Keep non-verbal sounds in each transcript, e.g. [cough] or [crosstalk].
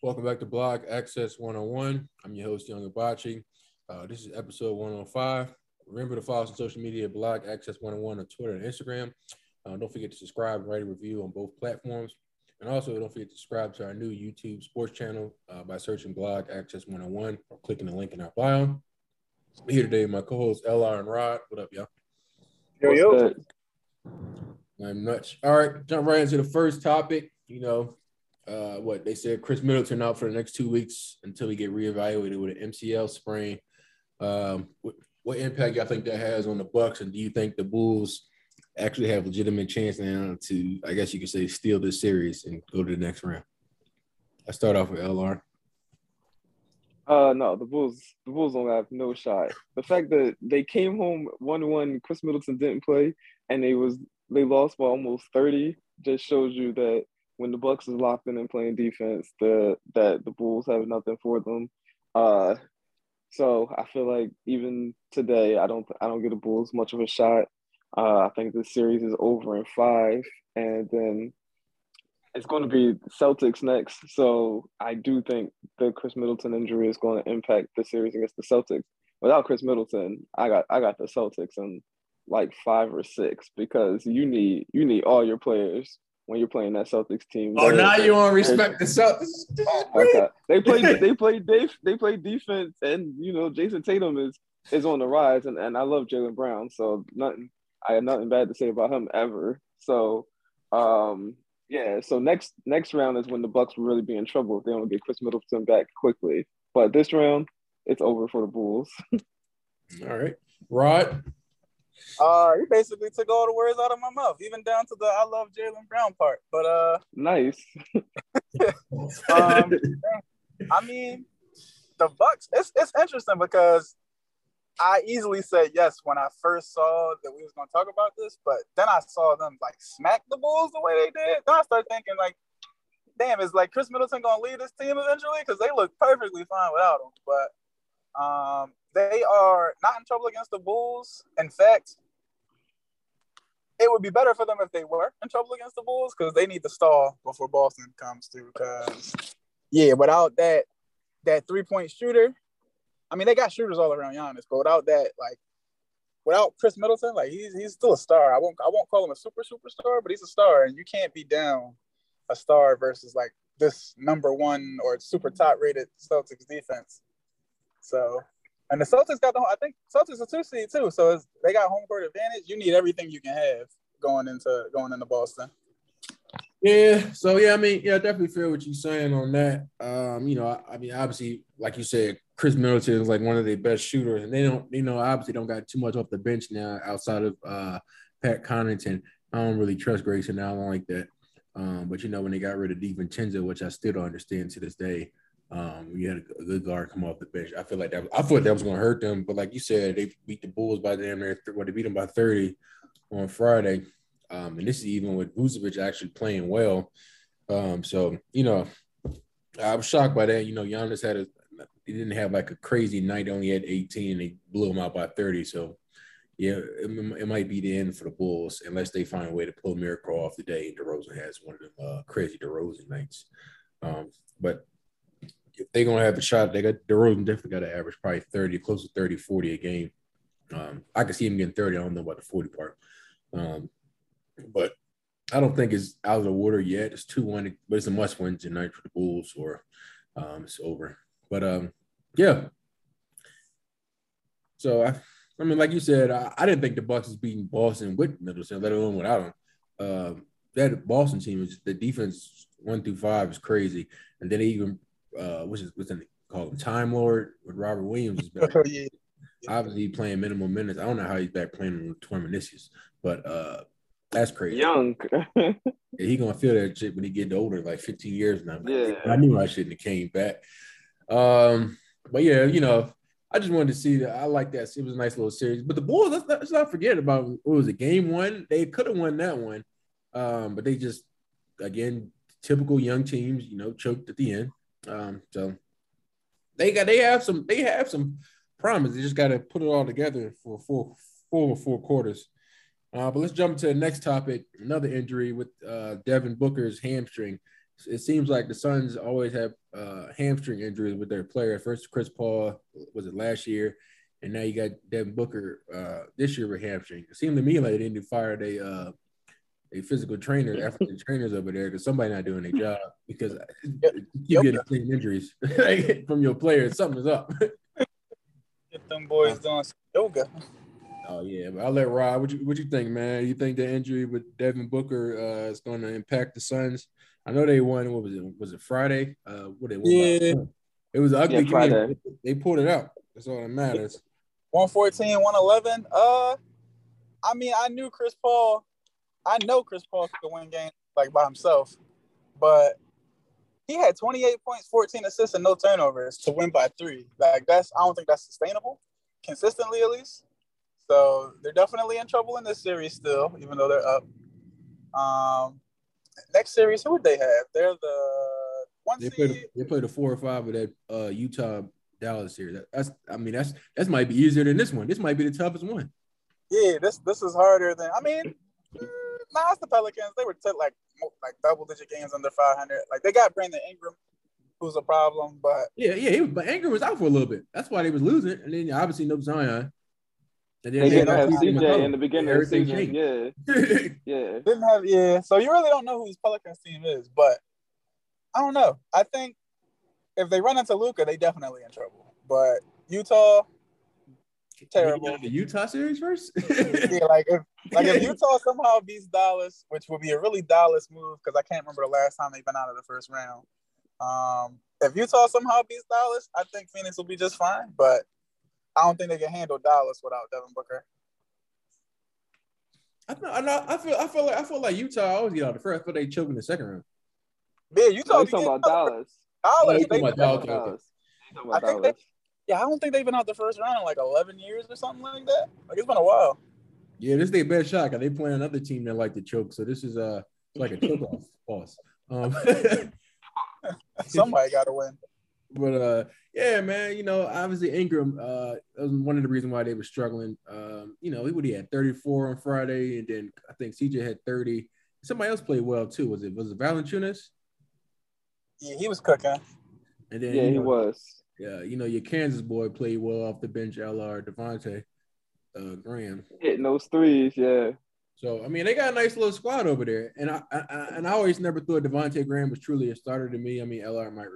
Welcome back to Blog Access 101. I'm your host, Young Hibachi. Uh, this is episode 105. Remember to follow us on social media, Blog Access 101 on Twitter and Instagram. Uh, don't forget to subscribe and write a review on both platforms. And also, don't forget to subscribe to our new YouTube sports channel uh, by searching Blog Access 101 or clicking the link in our bio. I'm Here today, my co hosts, LR and Rod. What up, y'all? Yo, yo. I'm nuts. All right, jump right into the first topic. You know, uh, what they said Khris Middleton out for the next two weeks until we get reevaluated with an MCL sprain. Um, what, what impact y'all think that has on the Bucks, and do you think the Bulls actually have legitimate chance now to, I guess you could say, steal this series and go to the next round? I start off with LR. Uh no, the Bulls the Bulls don't have no shot. The fact that they came home one one, Khris Middleton didn't play, and they was they lost by almost 30, just shows you that when the Bucks is locked in and playing defense, the that the Bulls have nothing for them. Uh so I feel like even today I don't I don't get the Bulls much of a shot. Uh, I think the series is over in five, and then it's going to be Celtics next. So I do think the Khris Middleton injury is going to impact the series against the Celtics. Without Khris Middleton, I got I got the Celtics in like five or six because you need you need all your players when you're playing that Celtics team. Oh, now you want to respect the Celtics? [laughs] okay. They play [laughs] they play they they play defense, and you know Jayson Tatum is is on the rise, and, and I love Jaylen Brown, so nothing I have nothing bad to say about him ever. So um yeah, so next next round is when the Bucks will really be in trouble if they don't get Khris Middleton back quickly. But this round, it's over for the Bulls. [laughs] all right, Rod. Uh, he basically took all the words out of my mouth, even down to the "I love Jaylen Brown" part. But uh, nice. [laughs] um, I mean, the Bucks. It's it's interesting because I easily said yes when I first saw that we was gonna talk about this, but then I saw them like smack the Bulls the way they did. Then I started thinking like, damn, is like Khris Middleton gonna lead this team eventually? Because they look perfectly fine without him. But um, they are not in trouble against the Bulls. In fact, it would be better for them if they were in trouble against the Bulls because they need to stall before Boston comes through. Because yeah, without that that three point shooter I mean, they got shooters all around Giannis, but without that, like, without Khris Middleton, like he's he's still a star. I won't I won't call him a super superstar, but he's a star, and you can't be down a star versus like this number one or super top rated Celtics defense. So, and the Celtics got the I think Celtics are two seed too, so they got home court advantage. You need everything you can have going into going into Boston. Yeah, so yeah, I mean, yeah, I definitely feel what you're saying on that. Um, you know, I, I mean, obviously, like you said, Khris Middleton is like one of their best shooters, and they don't, you know, obviously don't got too much off the bench now outside of uh, Pat Connaughton. I don't really trust Grayson Allen like that. Um, but you know, when they got rid of DiVincenzo, which I still don't understand to this day, um, we had a, good guard come off the bench. I feel like that. I thought that was going to hurt them, but like you said, they beat the Bulls by damn near. Well, they beat them by thirty on Friday. Um, and this is even with Vucevic actually playing well. Um, so you know, I was shocked by that. You know, Giannis had a he didn't have like a crazy night. Only had 18, and they blew him out by 30. So yeah, it, it, might be the end for the Bulls unless they find a way to pull a miracle off the day. DeRozan has one of them uh, crazy DeRozan nights. Um, but if they're gonna have a shot, they got DeRozan definitely got to average probably 30, close to 30, 40 a game. Um, I could see him getting 30. I don't know about the 40 part. Um, but I don't think it's out of the water yet. It's two one, but it's a must win tonight for the Bulls, or um, it's over. But um, yeah. So I, I mean, like you said, I, I didn't think the Bucks was beating Boston with Middleton, let alone without him. Uh, that Boston team is the defense one through five is crazy, and then they even uh, which is what's in call him Time Lord with Robert Williams is [laughs] back. yeah. Obviously, playing minimum minutes. I don't know how he's back playing with Torn but uh, that's crazy. Young. [laughs] yeah, he gonna feel that shit when he get older, like 15 years now. Yeah. I knew I shouldn't have came back. Um, but yeah, you know, I just wanted to see that. I like that. It was a nice little series. But the Bulls, let's not, let's not forget about what was it, game one? They could have won that one. Um, but they just again, typical young teams, you know, choked at the end. Um, so they got they have some they have some promise. They just gotta put it all together for four four four quarters. Uh, but let's jump to the next topic. Another injury with uh, Devin Booker's hamstring. it seems like the Suns always have uh, hamstring injuries with their players. First, Chris Paul was it last year, and now you got Devin Booker uh, this year with hamstring. It seemed to me like they didn't fire uh, a physical trainer, athletic trainers over there because somebody not doing their [laughs] job because yep. you get the same injuries [laughs] from your players. Something's up. Get them boys doing some yoga. Oh yeah, but I'll let Rob. What you what you think, man? You think the injury with Devin Booker uh, is going to impact the Suns? I know they won. What was it? Was it Friday? Uh, what they won yeah. It was ugly yeah, game. They pulled it out. That's all that matters. 114, 111. Uh, I mean, I knew Chris Paul. I know Chris Paul could win games like by himself, but he had 28 points, 14 assists, and no turnovers to win by three. Like that's, I don't think that's sustainable, consistently at least. So they're definitely in trouble in this series still, even though they're up. Um, next series, who would they have? They're the one they. Played, they played a four or five of that uh, Utah Dallas series. That's I mean that's that might be easier than this one. This might be the toughest one. Yeah, this this is harder than I mean. Nah, it's the Pelicans. They were t- like like double digit games under 500. Like they got Brandon Ingram, who's a problem, but yeah, yeah, he was, but Ingram was out for a little bit. That's why they was losing, and then obviously no Zion. And then they didn't have CJ in the beginning of the season. Yeah. [laughs] yeah. Didn't have yeah. So you really don't know who this Pelicans team is, but I don't know. I think if they run into Luka, they definitely in trouble. But Utah, terrible. The Utah series first? [laughs] yeah, [laughs] like if like if Utah somehow beats Dallas, which would be a really Dallas move because I can't remember the last time they've been out of the first round. Um, if Utah somehow beats Dallas, I think Phoenix will be just fine. But I don't think they can handle Dallas without Devin Booker. I, know, I, feel I feel like I feel like Utah always get out of the first, but they choke in the second round. Yeah, Utah. No, talking about Dallas. Dallas. They, about Dallas. Dallas. I think they, yeah, I don't think they've been out the first round in like eleven years or something like that. Like it's been a while. Yeah, this is their best shot. Cause they play another team that like to choke, so this is uh like a choke off [laughs] boss. Um, [laughs] Somebody got to win. But uh, yeah, man, you know, obviously Ingram, uh, was one of the reasons why they were struggling. Um, you know, he would he had 34 on Friday, and then I think CJ had 30. Somebody else played well too. Was it was it Valanciunas? Yeah, he was cooking. And then yeah, know, he was. Yeah, you know, your Kansas boy played well off the bench. Lr Devonte uh, Graham hitting those threes. Yeah. So I mean, they got a nice little squad over there, and I, I and I always never thought Devonte Graham was truly a starter to me. I mean, LR might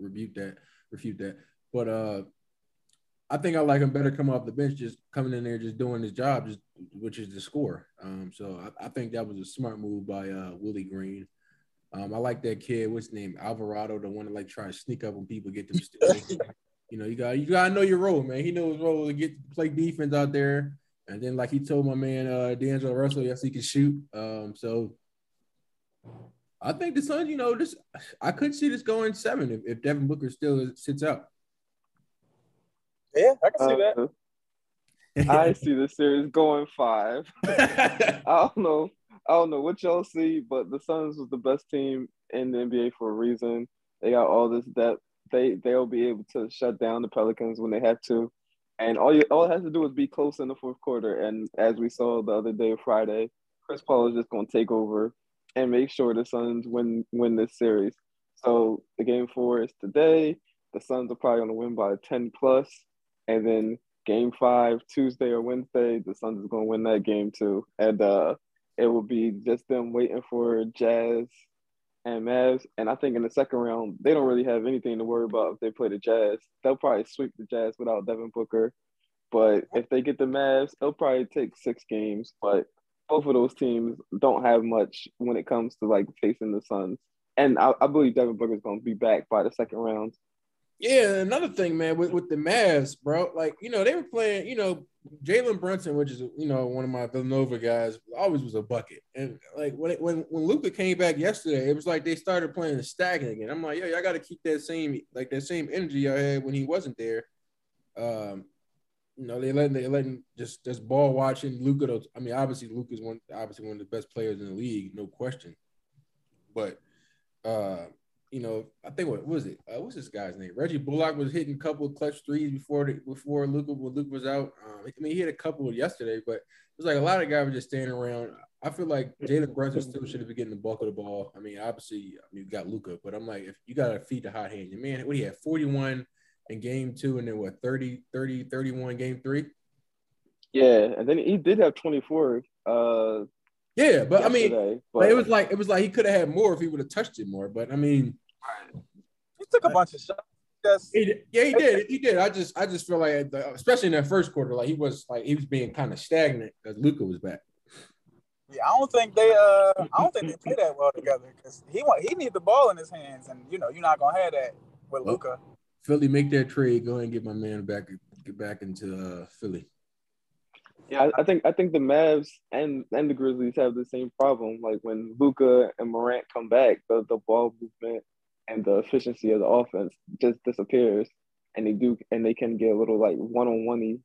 rebuke that, refute that. But uh, I think I like him better coming off the bench, just coming in there, just doing his job, just which is the score. Um, so I, I, think that was a smart move by uh, Willie Green. Um, I like that kid. What's his name? Alvarado, the one that like try to sneak up when people get them steals. [laughs] you know, you got you gotta know your role, man. He knows his role to get play defense out there. And then, like he told my man uh, D'Angelo Russell, yes, he can shoot. Um, so I think the Suns, you know, this I could see this going seven if, if Devin Booker still sits out. Yeah, I can see uh, that. [laughs] I see the series going five. [laughs] I don't know. I don't know what y'all see, but the Suns was the best team in the NBA for a reason. They got all this depth. They they'll be able to shut down the Pelicans when they have to, and all you all it has to do is be close in the fourth quarter. And as we saw the other day, Friday, Chris Paul is just going to take over and make sure the Suns win win this series. So the game four is today. The Suns are probably going to win by 10 plus, and then game five Tuesday or Wednesday, the Suns is going to win that game too, and uh, it will be just them waiting for Jazz and Mavs. And I think in the second round, they don't really have anything to worry about if they play the Jazz. They'll probably sweep the Jazz without Devin Booker. But if they get the Mavs, it'll probably take six games. But both of those teams don't have much when it comes to like facing the Suns. And I, I believe Devin Booker's going to be back by the second round. Yeah, another thing, man, with, with the Mavs, bro, like, you know, they were playing, you know, Jalen Brunson, which is, you know, one of my Villanova guys, always was a bucket. And like when it, when when Luka came back yesterday, it was like they started playing the stacking again. I'm like, yo, y'all got to keep that same like that same energy I had when he wasn't there. Um, you know, they letting they letting just just ball watching Luka. I mean, obviously Luka's one obviously one of the best players in the league, no question. But uh you know, I think what, what was it? Uh, what's this guy's name? Reggie Bullock was hitting a couple of clutch threes before the, before Luka when Luka was out. Um, I mean, he hit a couple yesterday, but it was like a lot of guys were just standing around. I feel like Jalen Brunson still should have been getting the bulk of the ball. I mean, obviously, I mean, you got Luka, but I'm like, if you got to feed the hot hand, your man, what he had 41 in game two, and then what 30, 30, 31 game three. Yeah, and then he did have 24. Uh, yeah, but I mean, yesterday, but it was like it was like he could have had more if he would have touched it more. But I mean, He took a bunch of shots. Just, he, did- yeah, he did, he did. I just, I just feel like, the- especially in that first quarter, like he was like he was being kind of stagnant because Luka was back. yeah, I don't think they uh I don't think they play that well together because he want he need the ball in his hands and you know you're not gonna have that with Well, Luka. Philly make that trade, go ahead and get my man back, get back into uh, Philly. Yeah, I- I think I think the Mavs and and the Grizzlies have the same problem. Like when Luka and Morant come back, the the ball movement and the efficiency of the offense just disappears, and they do and they can get a little like one on one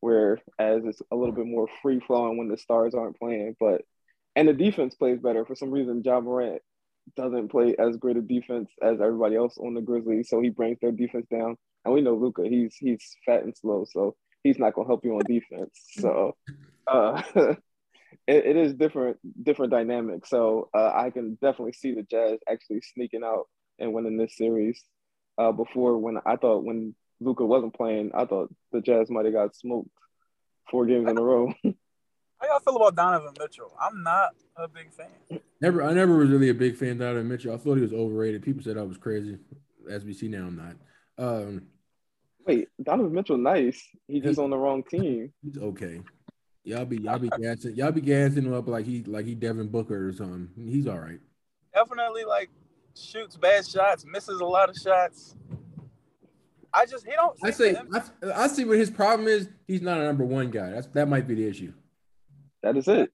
whereas it's a little bit more free flowing when the stars aren't playing. But and the defense plays better for some reason. Ja Morant doesn't play as great a defense as everybody else on the Grizzlies, so he brings their defense down. And we know Luka, he's he's fat and slow, so he's not gonna help you on defense. [laughs] So uh, [laughs] it, it is different different dynamic. So uh, I can definitely see the Jazz actually sneaking out and winning this series. Uh, before when I thought when Luka wasn't playing, I thought the Jazz might have got smoked four games in a row. [laughs] How y'all feel about Donovan Mitchell? I'm not a big fan. Never, I never was really a big fan of Donovan Mitchell. I thought he was overrated. People said I was crazy. As we see now, I'm not. Um, Wait, Donovan Mitchell, nice. He just on the wrong team. he's okay. Y'all be y'all be gassing y'all be gassing him up like he like he Devin Booker or something. He's all right. Definitely like shoots bad shots, misses a lot of shots. I just he don't. I seem say I, I see what his problem is. He's not a number one guy. That's that might be the issue. That is it.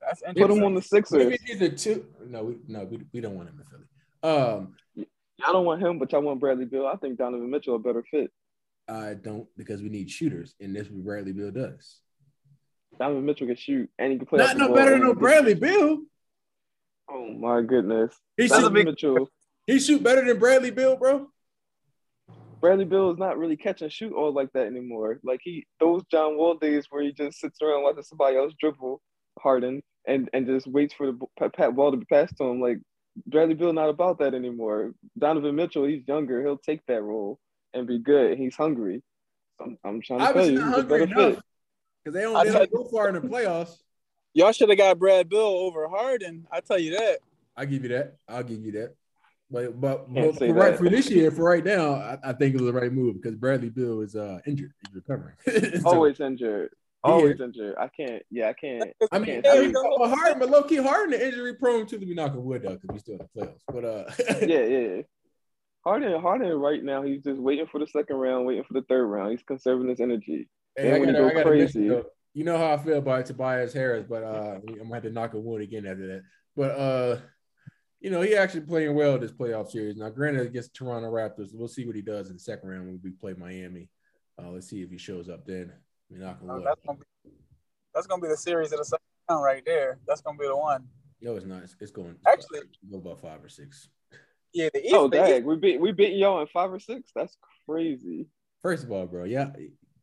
that's Put interesting. him on the Maybe Sixers. he's a two. No, we, no, we, we don't want him in Philly. Um, Y'all don't want him, but y'all want Bradley Beal. I think Donovan Mitchell a better fit. I don't because we need shooters, and that's what Bradley Beal does. Donovan Mitchell can shoot and he can play. Not no better than no Bradley Beal. Oh my goodness. He That's a shoot, Mitchell. he shoot better than Bradley Beal, bro. Bradley Beal is not really catch and shoot all like that anymore. Like he those John Wall days where he just sits around watching somebody else dribble Harden and and just waits for the pat ball to be passed to him. Like Bradley Beal not about that anymore. Donovan Mitchell, he's younger. He'll take that role and be good. He's hungry. I'm, I'm trying to tell Obviously you, not he's a hungry better enough fit. because they don't, they don't go far in the playoffs. [laughs] Y'all should have got Brad Beal over Harden. I tell you that. I give you that. I'll give you that. But but, but for right for this year, for right now, I, I think it was the right move because Bradley Beal is uh injured. He's recovering. [laughs] So, Always injured. Yeah. Always injured. I can't. Yeah, I can't. [laughs] I mean, can't I say mean, but Harden, but low key Harden, injury prone too. To be knocking wood though, because we still in the playoffs. But uh, [laughs] yeah, yeah. Harden, Harden, right now he's just waiting for the second round, waiting for the third round. He's conserving his energy. Hey, Then I when gotta, you go gotta mention, crazy- though, you know how I feel about Tobias Harris, but uh, I'm gonna have to knock a wood again after that. But uh, you know, he actually playing well this playoff series. Now, granted, against Toronto Raptors, we'll see what he does in the second round when we play Miami. Uh, let's see if he shows up then. I mean, knock on Oh, wood. that's gonna be that's gonna be the series of the second round right there. That's gonna be the one. No, it's not. It's, it's going Actually- go about five or six. Yeah, the East. Oh, the dang. East- We beat we beat y'all in five or six. That's crazy. First of all, bro, yeah,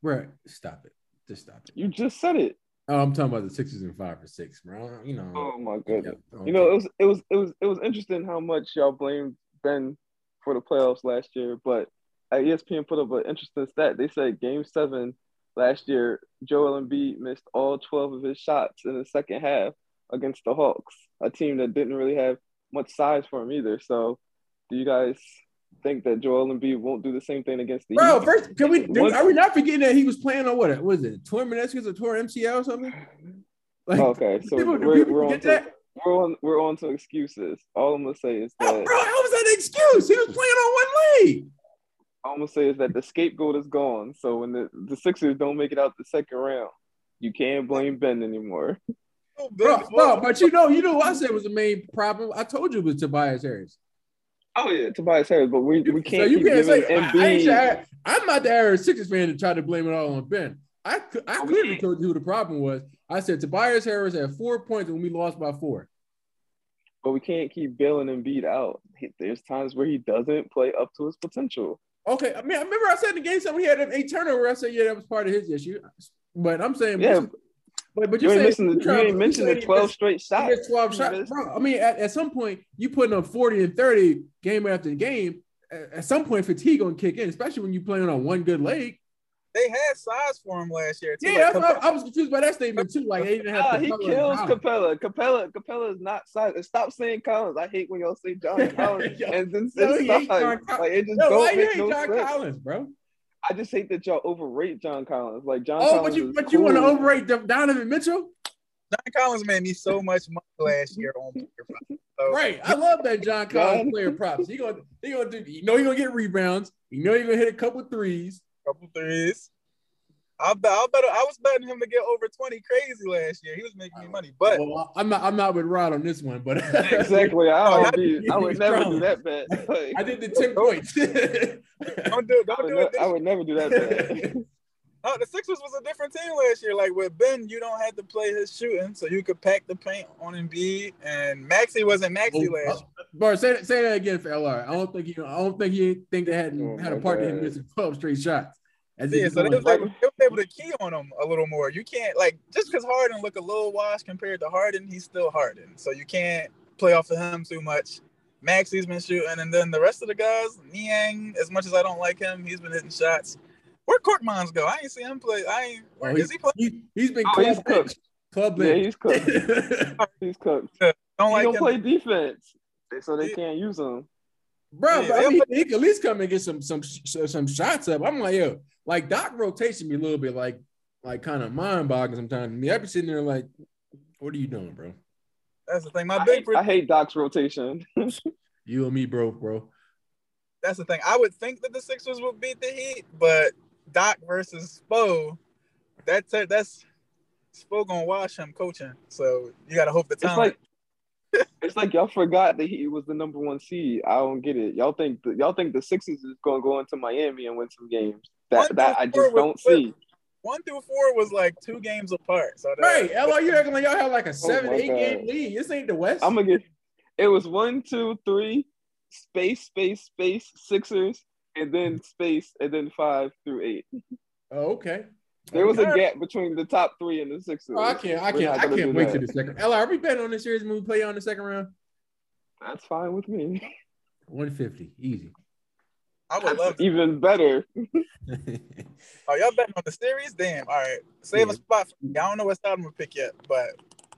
bro, stop it. Just stop it. You just said it. Oh, I'm talking about the Sixers and five or six, bro. You know, Oh my yeah, goodness. okay. You know, it was it was it was it was interesting how much y'all blamed Ben for the playoffs last year, but uh, ESPN put up an interesting stat. They said Game Seven last year, Joel Embiid missed all twelve of his shots in the second half against the Hawks, a team that didn't really have much size for him either. So, do you guys think that Joel Embiid won't do the same thing against the Bro, Heat? first, can we? Do, are we not forgetting that he was playing on what? Was it torn meniscus or torn MCL or something? Like, Okay, so people, we're, people we're on to that? we're on we're on to excuses. All I'm gonna say is Oh, that bro, how was that an excuse? He was playing on one leg. All I'm gonna say is that the scapegoat is gone. So when the, the Sixers don't make it out the second round, you can't blame Ben anymore. [laughs] Bro, bro, but you know, you know what I said was the main problem. I told you it was Tobias Harris. Oh yeah, Tobias Harris, but we, we can't so you keep can't giving say I, I ain't Embiid. sure- I'm not the average Sixers fan to try to blame it all on Ben. I I Oh, clearly yeah. told you who the problem was. I said Tobias Harris had four points when we lost by four. but we can't keep bailing Embiid out. There's times where he doesn't play up to his potential. Okay, I mean, I remember I said in the game something he had a turnover. I said, yeah, that was part of his issue. But I'm saying, yeah. But, but you, ain't, the, you ain't mentioned the 12 straight shots. 12 shots. Bro, I mean, at, at some point, you putting up 40 and 30 game after game. At, at some point, fatigue gonna kick in, especially when you're playing on one good leg they had size for him last year. Too. Yeah, like, I, I, was confused by that statement too. Like they didn't have. He kills Capela. Capella. Capela is not size. Stop saying Collins. I hate when y'all say John [laughs] Collins and then say John Like it just Yo, don't make no John sense. Collins, bro. I just hate that y'all overrate John Collins. Like John. Oh, Collins but you but cool. you want to overrate Donovan Mitchell? John Collins made me so much money last year on so. Right, I love that John [laughs] Collins player props. He gonna he gonna do. You know he gonna get rebounds. You know he gonna hit a couple threes couple threes. I bet I bet I was betting him to get over 20 crazy last year. He was making me money. But well, I'm not I'm not with Rod on this one, but [laughs] exactly. I, [laughs] would be, [laughs] I would never do that bet. I did the 10 points. don't do don't do it. I would never do that bet. No, the Sixers was a different team last year. Like with Ben, you don't have to play his shooting, so you could pack the paint on Embiid. And Maxey wasn't Maxey oh, last. Uh, Bart, say, say that again for LR. I don't think you. I don't think you think they had oh had a part in him missing twelve straight shots. As yeah, so they was, able, they was able to key on him a little more. You can't like just because Harden look a little washed compared to Harden, he's still Harden. So you can't play off of him too much. Maxey's been shooting, and then the rest of the guys, Niang, as much as I don't like him, he's been hitting shots. Where Korkmaz go? I ain't see him play. I ain't. Where, oh, is he play? He, has been oh, he's cooked. Club yeah, he's cooked. [laughs] he's cooked. Yeah, don't he like don't him. play defense, so they can't use him. Bro, yeah, I mean, he can at least come and get some some some shots up. I'm like, yo, like Doc rotation me a little bit, like like kind of mind boggling sometimes. I mean, I be sitting there like, what are you doing, bro? That's the thing. My I big hate, I hate Doc's rotation. [laughs] you and me, bro, bro. That's the thing. I would think that the Sixers would beat the Heat, but Doc versus Spo, that's that's Spo gonna wash him coaching. So you gotta hope the time. It's like [laughs] it's like y'all forgot that he was the number one seed. I don't get it. Y'all think the, y'all think the Sixers is gonna go into Miami and win some games. That that I just don't see. One through four was like two games apart. So right, LR, you acting like y'all have like a oh seven, oh eight God. game lead. This ain't the West. I'm gonna get. It was one, two, three, space, space, space, Sixers, and then space, and then five through eight. Oh, okay. There was a gap between the top three and the Sixers. Oh, I can't. I can't. I can't wait to the second. LR, are we betting on this series when we play on the second round? That's fine with me. One fifty, easy. I would That's love to. even better. [laughs] oh, y'all betting on the series? Damn. All right, save yeah. a spot. For me. I don't know what side I'm gonna pick yet, but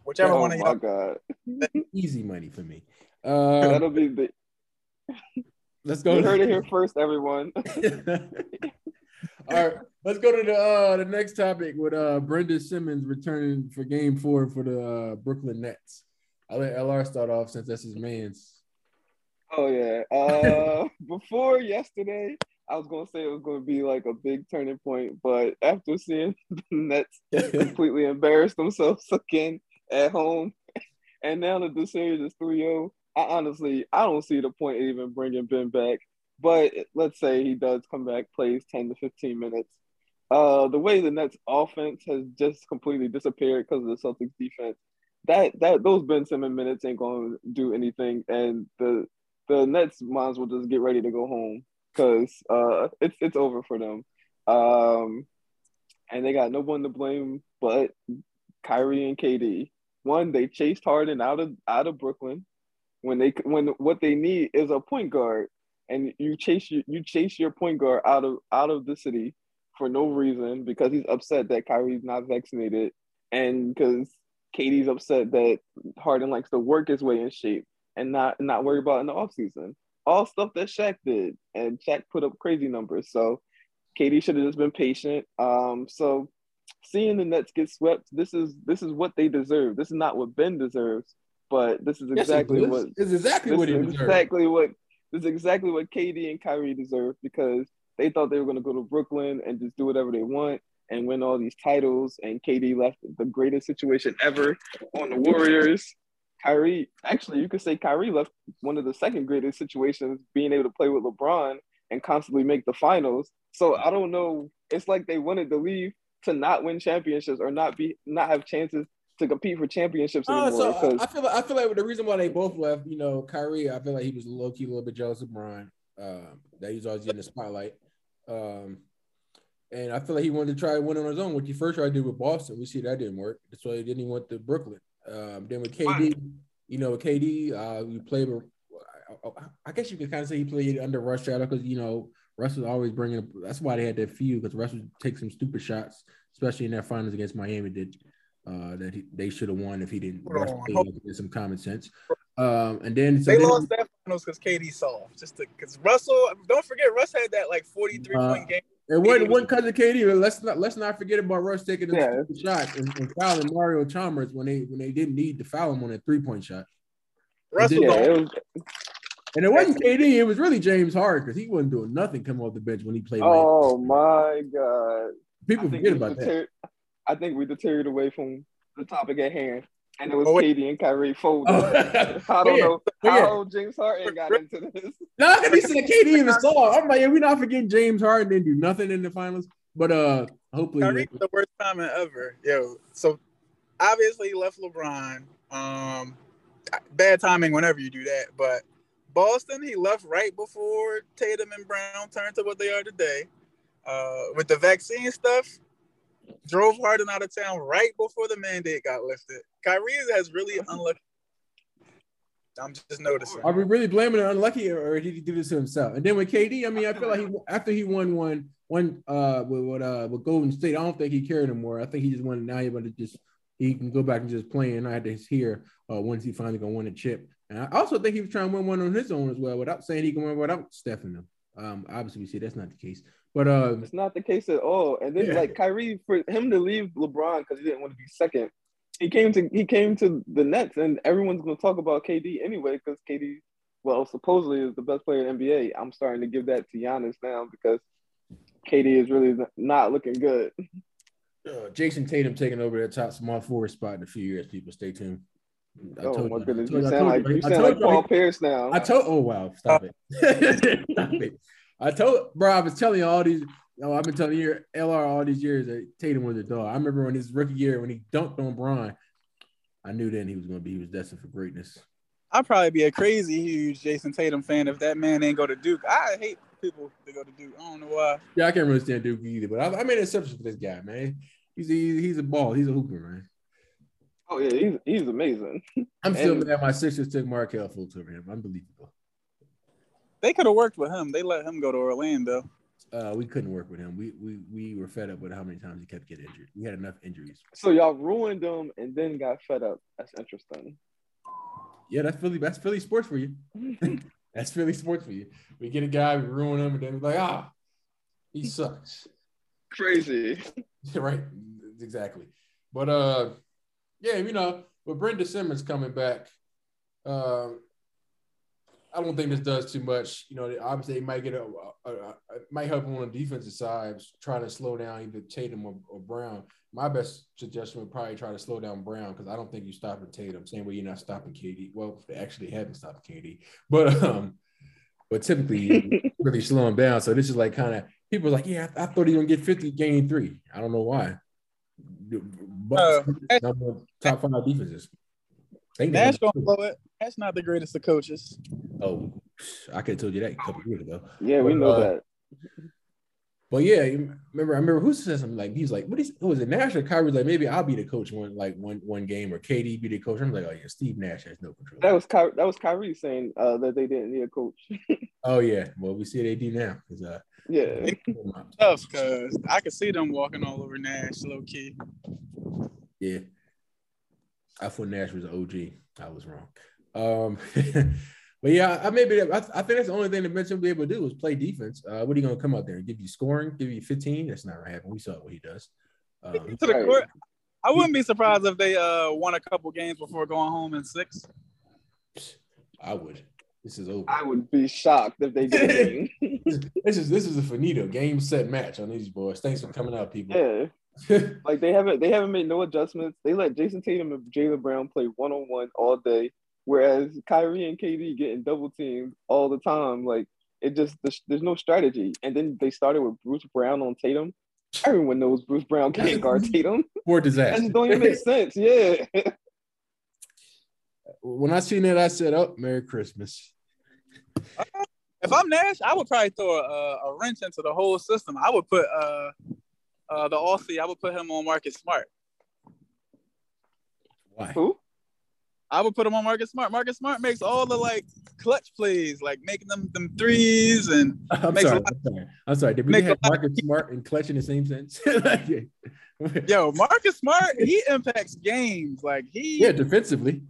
whichever oh one of y'all. God. [laughs] easy money for me. Um, That'll be the. Let's go. You heard it here first, everyone. [laughs] All right, let's go to the uh the next topic with uh Brenda Simmons returning for game four for the uh, Brooklyn Nets. I'll let LR start off since that's his man's. Oh yeah. Uh [laughs] before yesterday, I was gonna say it was gonna be like a big turning point, but after seeing [laughs] the Nets [laughs] completely embarrass themselves again at home, and now that the series is 3-0, I honestly I don't see the point in even bringing Ben back. But let's say he does come back, plays 10 to 15 minutes. Uh, the way the Nets offense has just completely disappeared because of the Celtics defense, that that those Ben Simmons minutes ain't going to do anything, and the the Nets might as well just get ready to go home because uh, it's it's over for them. Um, and they got no one to blame but Kyrie and KD. One, they chased Harden out of out of Brooklyn when they when what they need is a point guard and you chase you, you chase your point guard out of out of the city for no reason because he's upset that Kyrie's not vaccinated and because KD's upset that Harden likes to work his way in shape and not not worry about in the offseason. All stuff that Shaq did, and Shaq put up crazy numbers. So KD should have just been patient. Um, so seeing the Nets get swept, this is this is what they deserve. This is not what Ben deserves, but this is exactly yes, what is exactly what he exactly what this is exactly what KD and Kyrie deserve because they thought they were going to go to Brooklyn and just do whatever they want and win all these titles. And KD left the greatest situation ever on the Warriors. Kyrie, actually, you could say Kyrie left one of the second greatest situations, being able to play with LeBron and constantly make the finals. So I don't know. It's like they wanted to leave to not win championships or not be not have chances to compete for championships Uh, anymore. so I, I feel like, I feel like the reason why they both left, you know, Kyrie, I feel like he was low key a little bit jealous of Bron. Uh, that he's always getting the spotlight. Um, and I feel like he wanted to try win on his own, which he first tried to do with Boston. We see that didn't work. That's why he didn't even went to Brooklyn. Um, then with KD, you know, with KD, uh, we played. I, guess you could kind of say he played under Russ shadow because you know Russ was always bringing. That's why they had that feud because Russ would take some stupid shots, especially in that finals against Miami. Did uh, that he, they should have won if he didn't Hold Russ on, with some common sense. Um, and then so they then- lost that finals because KD soft. Just because Russell, don't forget, Russ had that like 43 Uh, point game. It wasn't one because of KD. But let's not let's not forget about Russ taking those Yeah. stupid shots and, and fouling Mario Chalmers when they when they didn't need to foul him on a three point shot. Russell, yeah, don't- it was And it wasn't KD. It was really James Harden because he wasn't doing nothing coming off the bench when he played. Miami. Oh my god! People forget we about that. deter- I think we deterred away from the topic at hand, and it was Oh, wait. KD and Kyrie folded. Oh. [laughs] I don't Yeah, know yeah. how James Harden got into this. No, because he said KD in the [laughs] song. I'm like, yeah, we're not forgetting James Harden didn't do nothing in the finals. But uh, hopefully, Kyrie was the worst timing ever. Yo, so obviously he left LeBron. Um, bad timing whenever you do that. But Boston, he left right before Tatum and Brown turned to what they are today. Uh, with the vaccine stuff, drove Harden out of town right before the mandate got lifted. Kyrie has really unlucky. I'm just noticing. Are we really blaming it unlucky, or did he do this to himself? And then with KD, I mean, I feel like he after he won one one uh with with, uh with Golden State, I don't think he cared anymore. I think he just wanted now he wanted to just he can go back and just play, and I had to hear uh when's he finally gonna win a chip. And I also think he was trying to win one on his own as well, without saying he can win without Steph in them. Um, obviously we see that's not the case, but uh, It's not the case at all. And then Yeah. like Kyrie, for him to leave LeBron because he didn't want to be second, he came to he came to the Nets, and everyone's gonna talk about KD anyway because KD, well, supposedly is the best player in the NBA. I'm starting to give that to Giannis now because KD is really not looking good. uh, Jayson Tatum taking over that top small forward spot in a few years. People, stay tuned. I oh told my you- I goodness, told you I sound like you- you sound like Paul Pierce now. I told. Oh wow! Stop it! [laughs] Stop it! I told, bro. I was telling you all these. Oh, I've been telling you LR all these years that Tatum was a dog. I remember when his rookie year when he dunked on Bron. I knew then he was going to be. He was destined for greatness. I'd probably be a crazy huge Jayson Tatum fan if that man ain't go to Duke. I hate people that go to Duke. I don't know why. Yeah, I can't really stand Duke either, but I, I made an exception for this guy, man. He's a, he's a ball. He's a hooper, man. oh yeah, he's he's amazing. I'm still And- mad my Sixers took Markelle Fultz over him. Unbelievable. They could have worked with him. They let him go to Orlando. Uh, we couldn't work with him. We we we were fed up with how many times he kept getting injured. We had enough injuries. So y'all ruined him and then got fed up. That's interesting. Yeah, that's Philly. That's Philly sports for you. [laughs] that's Philly sports for you. We get a guy, we ruin him, and then we're like, ah, he sucks. Crazy. [laughs] right? Exactly. But uh, yeah, you know, with Brenda Simmons coming back, um, I don't think this does too much. You know, obviously they might get a, a, a, might help him on the defensive side, trying to slow down either Tatum or, or Brown. My best suggestion would probably try to slow down Brown because I don't think you're stopping Tatum. Same way you're not stopping KD. Well, they actually haven't stopped KD, but um, but typically [laughs] really slowing down. So this is like kind of people are like, yeah, I, I thought he was gonna get 50 game three. I don't know why. But Uh, number top five defenses. They. Nash gonna blow it. Nash not the greatest of coaches. Oh, I could have told you that a couple years ago. Yeah, we But, know uh, that. But yeah, you remember I remember who said something like he's like, what is who was it? Nash or Kyrie? Like maybe I'll be the coach one like one one game or KD be the coach. I'm like, oh yeah, Steve Nash has no control. That was Ky- that was Kyrie saying uh, that they didn't need a coach. [laughs] oh yeah, well we see they do now. 'cause, uh, yeah. [laughs] Tough, cause I could see them walking all over Nash, low key. Yeah. I thought Nash was an OG. I was wrong. Um, [laughs] but yeah, I maybe I, I think that's the only thing that Mitchell will be able to do is play defense. Uh, what are you going to come out there and give you scoring, give you 15? That's not going to happen. We saw what he does. Um, To the court. I wouldn't be surprised if they uh won a couple games before going home in six. I would. This is over. I would be shocked if they did. [laughs] this is this is a finito game set match on these boys. Thanks for coming out, people. yeah. [laughs] Like they haven't they haven't made no adjustments. They let Jayson Tatum and Jaylen Brown play one on one all day, whereas Kyrie and KD getting double teamed all the time. Like it just there's, there's no strategy. And then they started with Bruce Brown on Tatum, Everyone knows Bruce Brown can't guard Tatum. [laughs] For That disaster. just don't even make [laughs] sense. Yeah. when I seen that, I said, "Oh, Merry Christmas." If I'm Nash, I would probably throw a, a wrench into the whole system. I would put uh, uh, the Aussie. I would put him on Marcus Smart. Why? Who? I would put him on Marcus Smart. Marcus Smart makes all the like clutch plays, like making them them threes and [laughs] I'm Makes a sorry. lot- I'm sorry. I'm sorry. Did we Makes a have Marcus Smart and Clutch in the same sense? [laughs] Like, [laughs] yo, Marcus Smart, he impacts games. Like he yeah, defensively.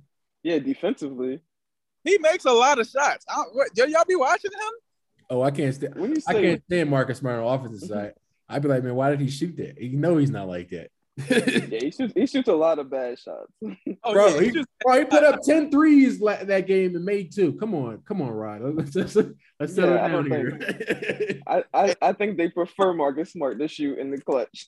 Yeah, defensively. he makes a lot of shots. I, what, yo, y'all be watching him? Oh, I can't stand. When I can't stand Marcus Smart on the offensive mm-hmm. side. I'd be like, man, why did he shoot that? You know he's not like that. [laughs] yeah, he shoots he shoots a lot of bad shots. [laughs] Oh Bro, yeah, he he- just Bro, he put up 10 threes la- that game and made two. Come on, come on, Rod. [laughs] Let's, let's, let's settle Yeah, I down don't here. I, I, I think they prefer Marcus Smart to shoot in the clutch.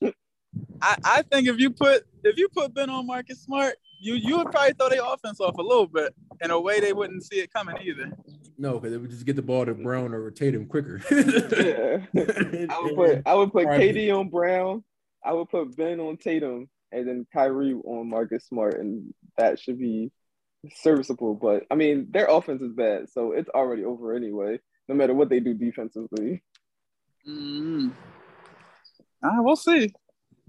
I, I think if you put if you put Ben on Marcus Smart, you you would probably throw their offense off a little bit in a way they wouldn't see it coming either. no, because it would just get the ball to Brown or Tatum quicker. yeah. I would put I would put KD on Brown. I would put Ben on Tatum, and then Kyrie on Marcus Smart, and that should be serviceable. But I mean, their offense is bad, so it's already over anyway. No matter what they do defensively. Mm. Uh, we'll see.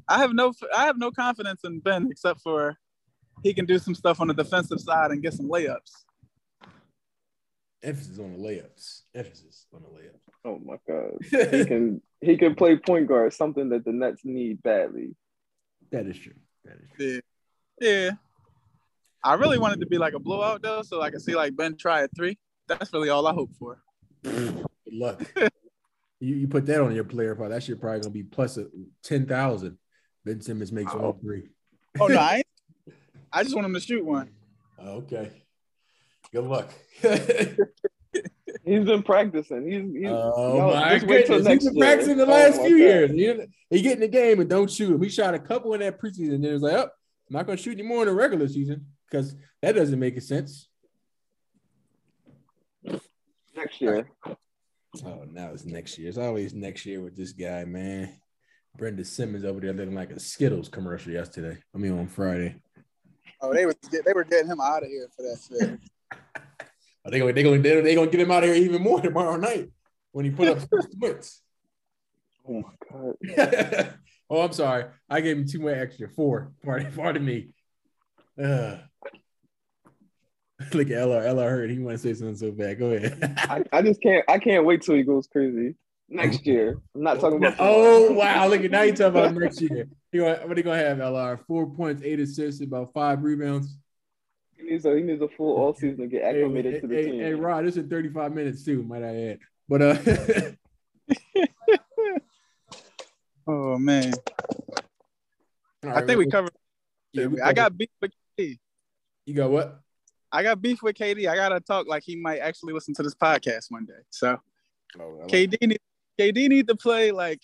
I have no I have no confidence in Ben except for he can do some stuff on the defensive side and get some layups. Emphasis on the layups. Emphasis on the layups. Oh my god, he [laughs] can he can play point guard, something that the Nets need badly. that is true. That is true. Yeah. Yeah. I really wanted to be like a blowout though, so I can see like Ben try a three. That's really all I hope for. Good luck. you, you put that on your player part. That shit probably gonna be plus a ten thousand. Ben Simmons makes Oh. all three. Oh no, [laughs] I, I just want him to shoot one. Okay. Good luck. [laughs] He's been practicing. He's, he's oh y'all my just wait till goodness. He's next been practicing the oh last Oh few God. years. He, he get in the game and don't shoot him. He shot a couple in that preseason. And then it was like, oh, I'm not gonna shoot anymore in the regular season because that doesn't make a sense. next year. Oh, now it's next year. It's always next year with this guy, man. Brenda Simmons over there looking like a Skittles commercial yesterday. I mean on Friday. Oh, they was they were getting him out of here for that shit. [laughs] Are they going? They going? They going to get him out of here even more [laughs] tomorrow night when he put up six [laughs] points. Oh my god. [laughs] oh, I'm sorry. I gave him two more extra. Four. Pardon, pardon me. Ugh. Look at LR. LR heard he want to say something so bad. Go ahead. I, I just can't I can't wait till he goes crazy next oh. year. I'm not talking about oh wow! Look at now you talking about next year. He gonna, what he gonna have? LR four points, eight assists, about five rebounds. He needs a he needs a full all season to get Hey, acclimated to the hey, team. hey, Rod, this is 35 minutes too, might I add. But uh, [laughs] Oh man, I think we covered. Yeah, we I got beef with KD. You got what? I got beef with KD. I gotta talk like he might actually listen to this podcast one day. So Oh, KD need KD need to play like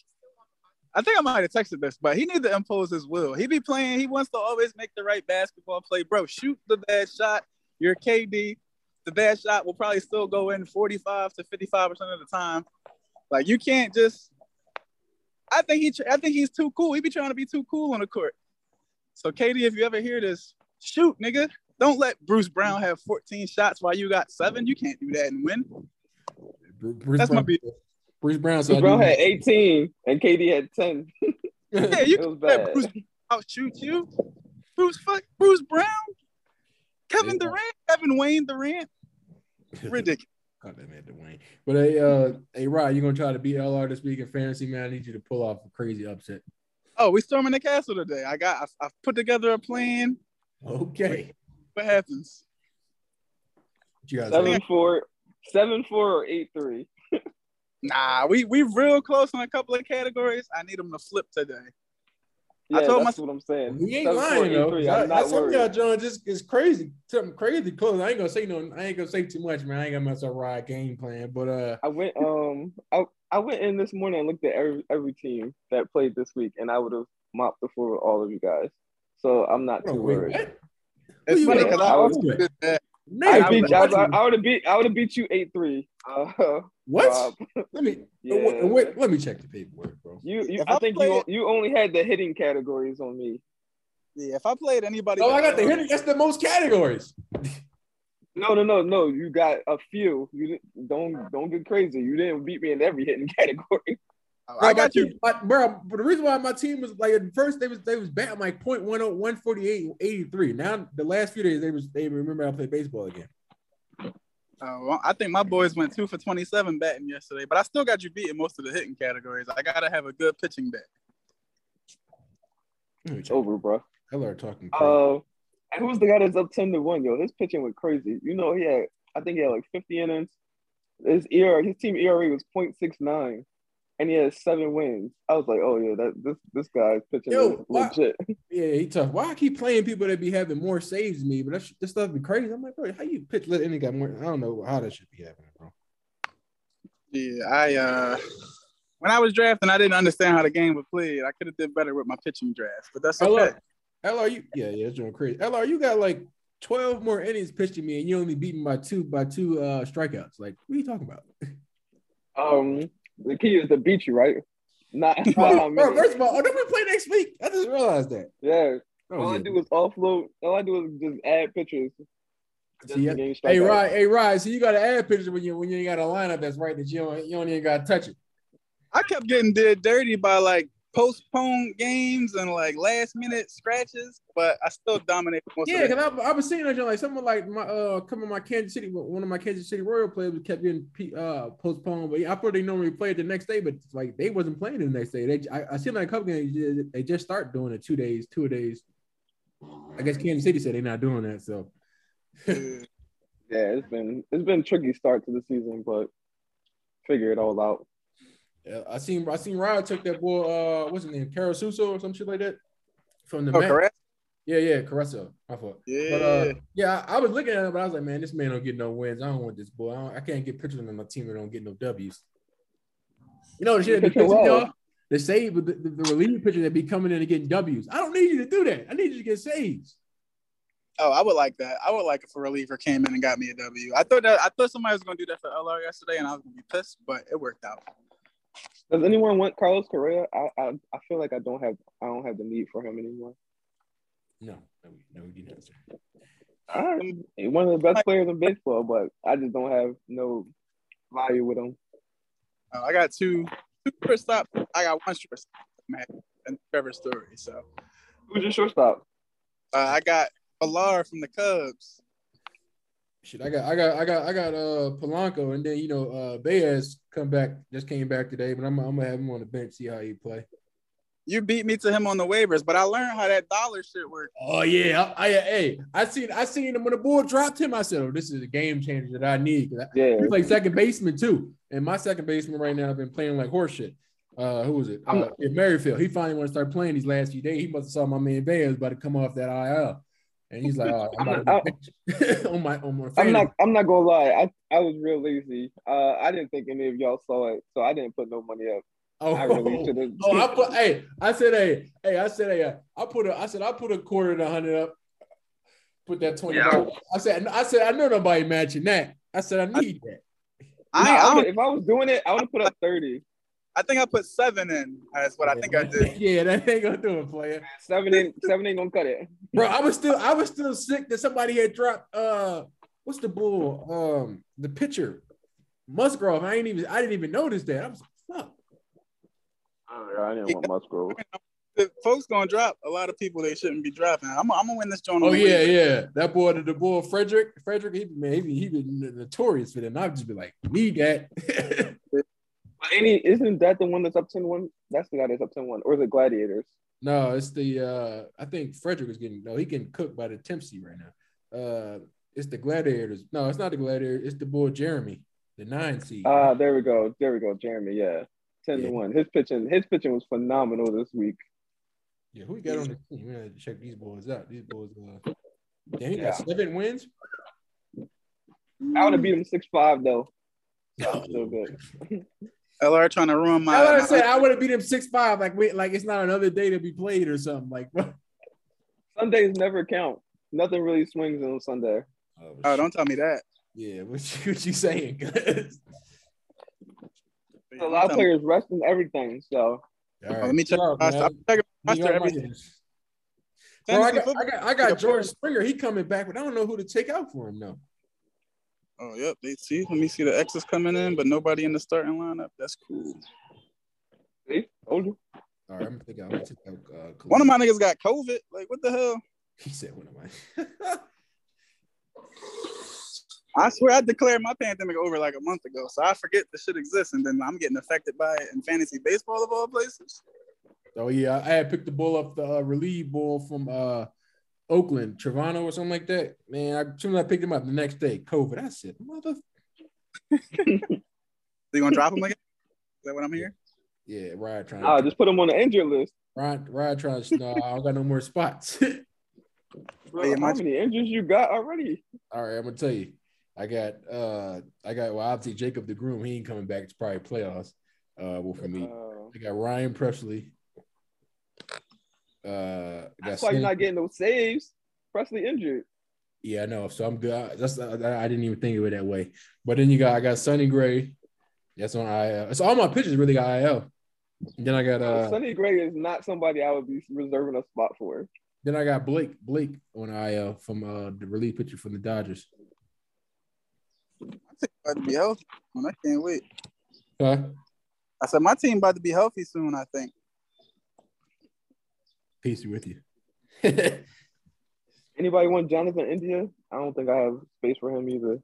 I think I might have texted this, but he need to impose his will. He be playing, he wants to always make the right basketball play. Bro, shoot the bad shot. You're KD. The bad shot will probably still go in 45 to 55% of the time. Like you can't just I think he I think he's too cool. He be trying to be too cool on the court. So KD, if you ever hear this, shoot, nigga. Don't let Bruce Brown have 14 shots while you got seven. You can't do that and win. Bruce That's my Brown, beef. Bruce Brown Bruce said, Brown had 18 and KD had 10. [laughs] Yeah, you It was can let bad. Bruce outshoot you. Bruce fuck Bruce Brown, Kevin Yeah. Durant, Kevin Wayne Durant. [laughs] Ridiculous. Caught that man Dwayne. But hey, uh, hey, Rod, you gonna try to beat LR this week in fantasy, man? I need you to pull off a crazy upset. Oh, we storming the castle today. I got I, I put together a plan. Okay. What happens? What you guys Seven say? four, seven four or eight three. Nah, we we real close on a couple of categories. I need them to flip today. Yeah, I told that's my- what I'm saying. We ain't lying though. 8-3, I, I'm not some of y'all worried. John just is crazy. Something crazy close. I ain't gonna say no. I ain't gonna say too much, man. I ain't gonna mess up Rod game plan. But uh, I went um I, I went in this morning and looked at every every team that played this week and I would have mopped the floor with all of you guys. So I'm not oh, too worried. what? It's funny were- because I I also was- did that. I, beat I. I, I would have beat I would have beat you eight three. Uh, [laughs] What? Rob. Let me [laughs] Yeah. wait, wait, let me check the paperwork, bro. You, you I I think play you you only had the hitting categories on me. Yeah, if I played anybody, Oh, I got the hitting. That's the most categories. [laughs] No, no, no, no. You got a few. You didn't, don't don't get crazy. You didn't beat me in every hitting category. Bro, I got you. team- my- bro. But the reason why my team was like at first they was they was batting like point one oh one forty eight eighty three. Now the last few days they was they remember I played baseball again. Uh, well, I think my boys went two for 27 batting yesterday, but I still got you beating most of the hitting categories. I got to have a good pitching bat. It's over, bro. Hell are talking. crazy. Uh, and who's the guy that's up ten to one? Yo, his pitching went crazy. You know, he had I think he had like fifty innings. His ERA, his team ERA was 0.69, and he has seven wins. I was like, oh yeah, that this this guy's pitching Yo, is why- legit. [laughs] yeah, he tough. Why I keep playing people that be having more saves than me? But that sh- this stuff be crazy. I'm like, bro, how you pitch let any guy more? I don't know how that should be happening, bro. Yeah, I uh, when I was drafting, I didn't understand how the game was played. I could have did better with my pitching draft, but that's okay. LR, you yeah, yeah, it's doing crazy. LR, you got like 12 more innings pitched to me, and you only beat me by two by two uh strikeouts. Like, what are you talking about? [laughs] Um, the key is to beat you, right? Not [laughs] by how bro, first of all, oh, don't we play next week? I just realized that. Yeah, Oh, all I do is offload. All I do is just add pictures. Just See, Hey, strikeouts. Rod, hey, Rod, so you got to add pictures when you when you ain't got a lineup that's right that you don't you don't even got to touch it. I kept getting did dirty by like postponed games and like last minute scratches, but I still dominate. most Yeah, of it. because I, I was seeing that like someone like my uh coming my Kansas City one of my Kansas City Royal players kept getting uh postponed, but I thought they normally played the next day, but like they wasn't playing the next day. They I, I seen like a couple games they- they just start doing it two days, two days. I guess Kansas City said they're not doing that, so [laughs] Yeah, it's been it's been a tricky start to the season, but figure it all out. I seen I seen Rod took that boy uh what's his name Carasuso or some shit like that from the Oh. Yeah, yeah, Caruso. I thought. Yeah. But uh, yeah, I, I was looking at it, but I was like, man, this man don't get no wins. I don't want this boy. I, don't- I can't get pictures on my team that don't get no W's. You know the shit that be Pitcher pissing me well. The save, the, the, the relief pitcher that be coming in and getting W's. I don't need you to do that. I need you to get saves. oh, I would like that. I would like if a reliever came in and got me a W. I thought that I thought somebody was gonna do that for LR yesterday, and I was gonna be pissed, but it worked out. Does anyone want Carlos Correa? I, I I feel like I don't have I don't have the need for him anymore. No, no, no, you didn't answer. All right. One of the best players in baseball, but I just don't have no value with him. Uh, I got two two shortstop. I got one shortstop, man, and Trevor Story. So Who's your shortstop? uh, I got Villar from the Cubs. Shit, I got, I got, I got, I got uh Polanco, and then you know uh Baez come back, just came back today, but I'm, I'm gonna have him on the bench, see how he play. You beat me to him on the waivers, but I learned how that dollar shit works. Oh yeah, I, I hey, I seen I seen him when the bull dropped him. I said, "Oh, this is a game changer that I need." I, Yeah. he played second baseman too, and my second baseman right now have been playing like horseshit. Uh, who was it? Uh, Merrifield. He finally want to start playing these last few days. He must have saw my man Baez about to come off that IL, and he's like, "Oh, I'm about to be on my on my." I'm not I'm not gonna lie. I, I was real lazy. Uh I didn't think any of y'all saw it, so I didn't put no money up. Oh, I really [laughs] should have oh, I [laughs] put. Hey, I said, hey, hey, I said, hey, I put a, I said, I put a quarter and a hundred up. Put that twenty. Yeah. I said, I said, I know nobody matching that. I said, I need that. I, Nah, I, I if I was doing it, I would have put up 30. I think I put seven in. That's what I think I did. [laughs] yeah, that ain't gonna do it, player. Seven ain't seven ain't gonna cut it. Bro, I was still, I was still sick that somebody had dropped. Uh, what's the bull? Um, the pitcher, Musgrove. I ain't even, I didn't even notice that. I was like, fuck. I didn't want Musgrove. The folks gonna drop a lot of people they shouldn't be dropping. I'm, I'm gonna win this joint. Oh yeah, waiver. yeah. That boy, the, the boy Frederick, Frederick, he man, he, he been notorious for that. I'd just be like, need that. [laughs] Any isn't that the one that's up 10-1? That's the guy that's up 10-1. Or is it Gladiators? no, it's the uh I think Frederick is getting no, he getting cooked by the Tempsey right now. Uh it's the gladiators. No, it's not the gladiator, it's the boy Jeremy, the nine seed. Uh there we go. There we go, Jeremy. Yeah. 10 Yeah. to 1. His pitching, his pitching was phenomenal this week. yeah, who we got on the team? We gotta check these boys out. These boys uh damn, he Yeah. got seven wins. I would have beat him 6-5 though. [laughs] So still good. [laughs] LR trying to ruin my. I, I my- said I would have beat him six five, like wait, like it's not another day to be played or something. Like [laughs] Sundays never count. Nothing really swings on Sunday. Oh, Oh, shit. don't tell me that. Yeah, [laughs] what you, what you saying? A lot of players resting everything. So oh, All Oh, let me check. chill out, the roster. man. I'm checking You roster got my every ears. Bro, I got, football. I got, I got George Springer. He coming back, but I don't know who to take out for him though. Oh, yep. They see. Let me see the X's coming in, but nobody in the starting lineup. That's cool. see, told you. All right, I'm gonna take out. I'm gonna take out uh, One of my niggas got COVID. Like, what the hell? He said one of my. I swear I declared my pandemic over like a month ago, so I forget the shit exists, and then I'm getting affected by it in fantasy baseball of all places. oh yeah, I had picked the ball up the uh, relief ball from uh Oakland, Trivino or something like that. Man, I, as soon as I picked him up the next day, COVID. I said, mother. So [laughs] you gonna drop him again? Is that what I'm hearing? Yeah, Ryan trying. Ah, to just put him on the injured list. Ryan, Ryan trying to. No, I don't got no more spots. [laughs] Bro, Yeah, how my- many injuries you got already? All right, I'm gonna tell you. I got uh I got well obviously Jacob deGrom, he ain't coming back. It's probably playoffs. Uh well for me. Uh, I got Ryan Pressly. Uh that's why you're not getting those saves. Pressly injured. yeah, I know. So I'm good. That's I, I didn't even think of it that way. But then you got I got Sonny Gray. That's on IL. So all my pitchers really got IL. And then I got uh Sonny Gray is not somebody I would be reserving a spot for. then I got Blake Blake on IL from uh the relief pitcher from the Dodgers. My team about to be healthy. Man, I can't wait. Huh? I said my team about to be healthy soon. I think. Peace be with you. [laughs] Anybody want Jonathan India? I don't think I have space for him either.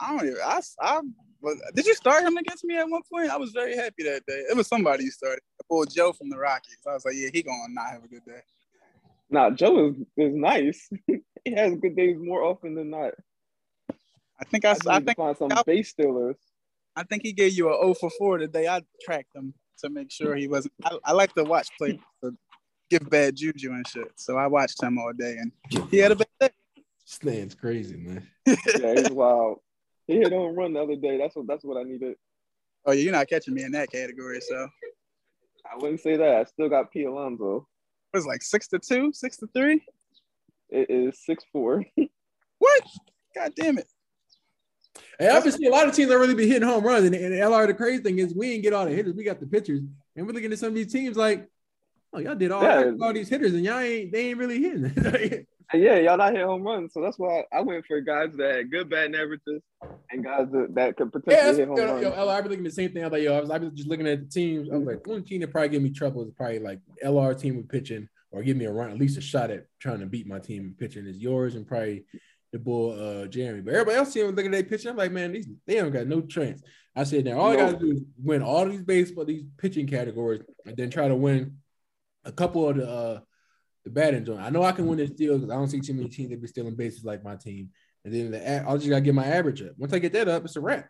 I don't even. I. I was, did you start him against me at one point? I was very happy that day. It was somebody you started. I pulled Joe from the Rockies. I was like, yeah, he gonna not have a good day. Nah, Joe is, is nice. [laughs] he has good days more often than not. I think I. I, I need to think. find some I- base stealers. I think he gave you a 0 for 4 the day I tracked him to make sure he wasn't. I, I like to watch play to [laughs] give bad juju and shit. So I watched him all day and he had a bad day. This man's crazy, man. Yeah, he's wild. He hit on run the other day. That's what that's what I needed. Oh, yeah, you're not catching me in that category. So I wouldn't say that. I still got P Alonso. it was like six to two, six to three. It is six four. [laughs] What? God damn it. Hey, I've been seeing a lot of teams that really be hitting home runs, and, and LR. The crazy thing is, we didn't get all the hitters. We got the pitchers, and we're looking at some of these teams like, oh, y'all did all, Yeah. all these hitters, and y'all ain't they ain't really hitting. [laughs] Yeah, y'all not hit home runs. So that's why I went for guys that had good batting averages and guys that, that could potentially yeah, hit home yo, runs. yo, I've been looking at the same thing. I was like, yo, I was, I was just looking at the teams. I was like, one team that probably give me trouble is probably like LR team with pitching, or give me a run, at least a shot at trying to beat my team in pitching is yours, and probably the boy uh Jeremy. But everybody else team looking at their pitching. I'm like, man, these they don't got no chance. I said, now all I gotta do is win all these baseball, these pitching categories, and then try to win a couple of the uh the batting joint. I know I can win this deal because I don't see too many teams that be stealing bases like my team. And then the a- I just gotta get my average up. Once I get that up, it's a wrap.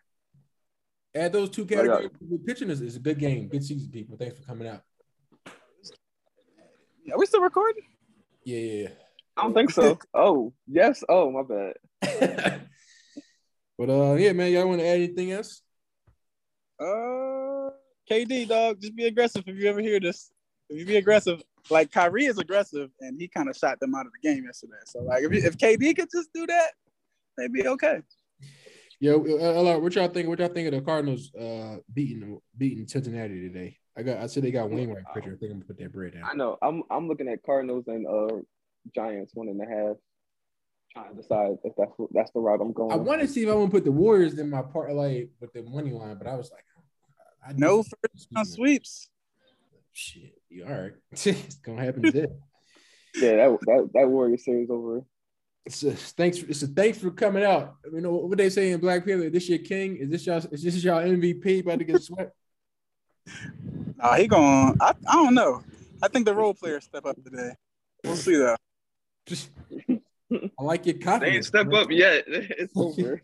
Add those two got- categories. pitching is, is a good game. Good season, people. Thanks for coming out. Are we still recording? Yeah, yeah, I don't think so. [laughs] Oh, yes. Oh, my bad. [laughs] but uh, yeah, man, y'all want to add anything else? Uh, KD, dog, just be aggressive if you ever hear this. If you be aggressive, like Kyrie is aggressive, and he kind of shot them out of the game yesterday. So like, if, you, if KD could just do that, they'd be okay. Yo, uh, LR, what y'all think? What y'all think of the Cardinals uh beating beating Cincinnati today? I got I said they got Wainwright pitcher. I think I'm gonna put that bread down. I know. I'm I'm looking at Cardinals and uh Giants one and a half. Trying to decide if that's that's the route I'm going. I want to see if I want to put the Warriors in my part like with the money line, but I was like, I No first round sweeps. Shit, you all right? [laughs] it's gonna happen today. yeah, that that that Warrior series over. It's a, thanks. For, it's a thanks for coming out. You know what they say in Black Panther? This your king? Is this y'all? Is this y'all MVP about to get swept? [laughs] Nah, he going. I, I don't know. I think the role players step up today. We'll see though. Just, [laughs] I like your confidence. They confidence. ain't step bro. up yet. It's over.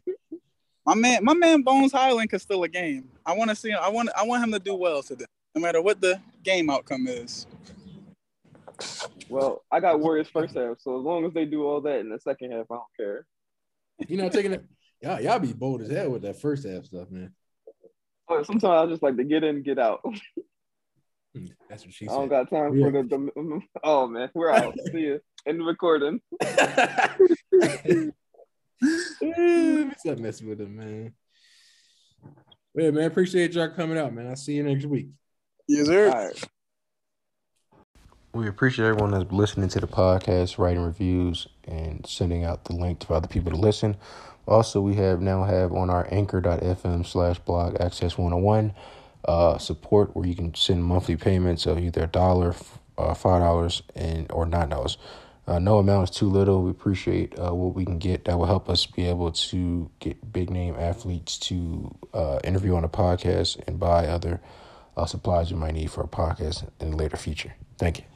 My man, my man Bones Hyland could still a game. I want to see. I want. I want him to do well today, no matter what the game outcome is. well, I got Warriors first half, so as long as they do all that in the second half, I don't care. You know, taking it. Y'all, y'all be bold as hell with that first half stuff, man. But sometimes I just like to get in, get out. [laughs] Hmm, That's what she said. I don't got time Yeah. for the, the. Oh man, we're out. [laughs] See you in the recording. [laughs] Stop messing with him, man. Yeah, man. Appreciate y'all coming out, man. I'll see you next week. Yes, sir. All right. We appreciate everyone that's listening to the podcast, writing reviews, and sending out the link for other people to listen. Also, we have now have on our anchor.fm slash blog access 101 uh, support where you can send monthly payments of either a dollar, uh, five dollars, and or nine dollars. Uh, no amount is too little. We appreciate uh, what we can get that will help us be able to get big name athletes to uh, interview on a podcast and buy other uh, supplies you might need for a podcast in the later future. Thank you.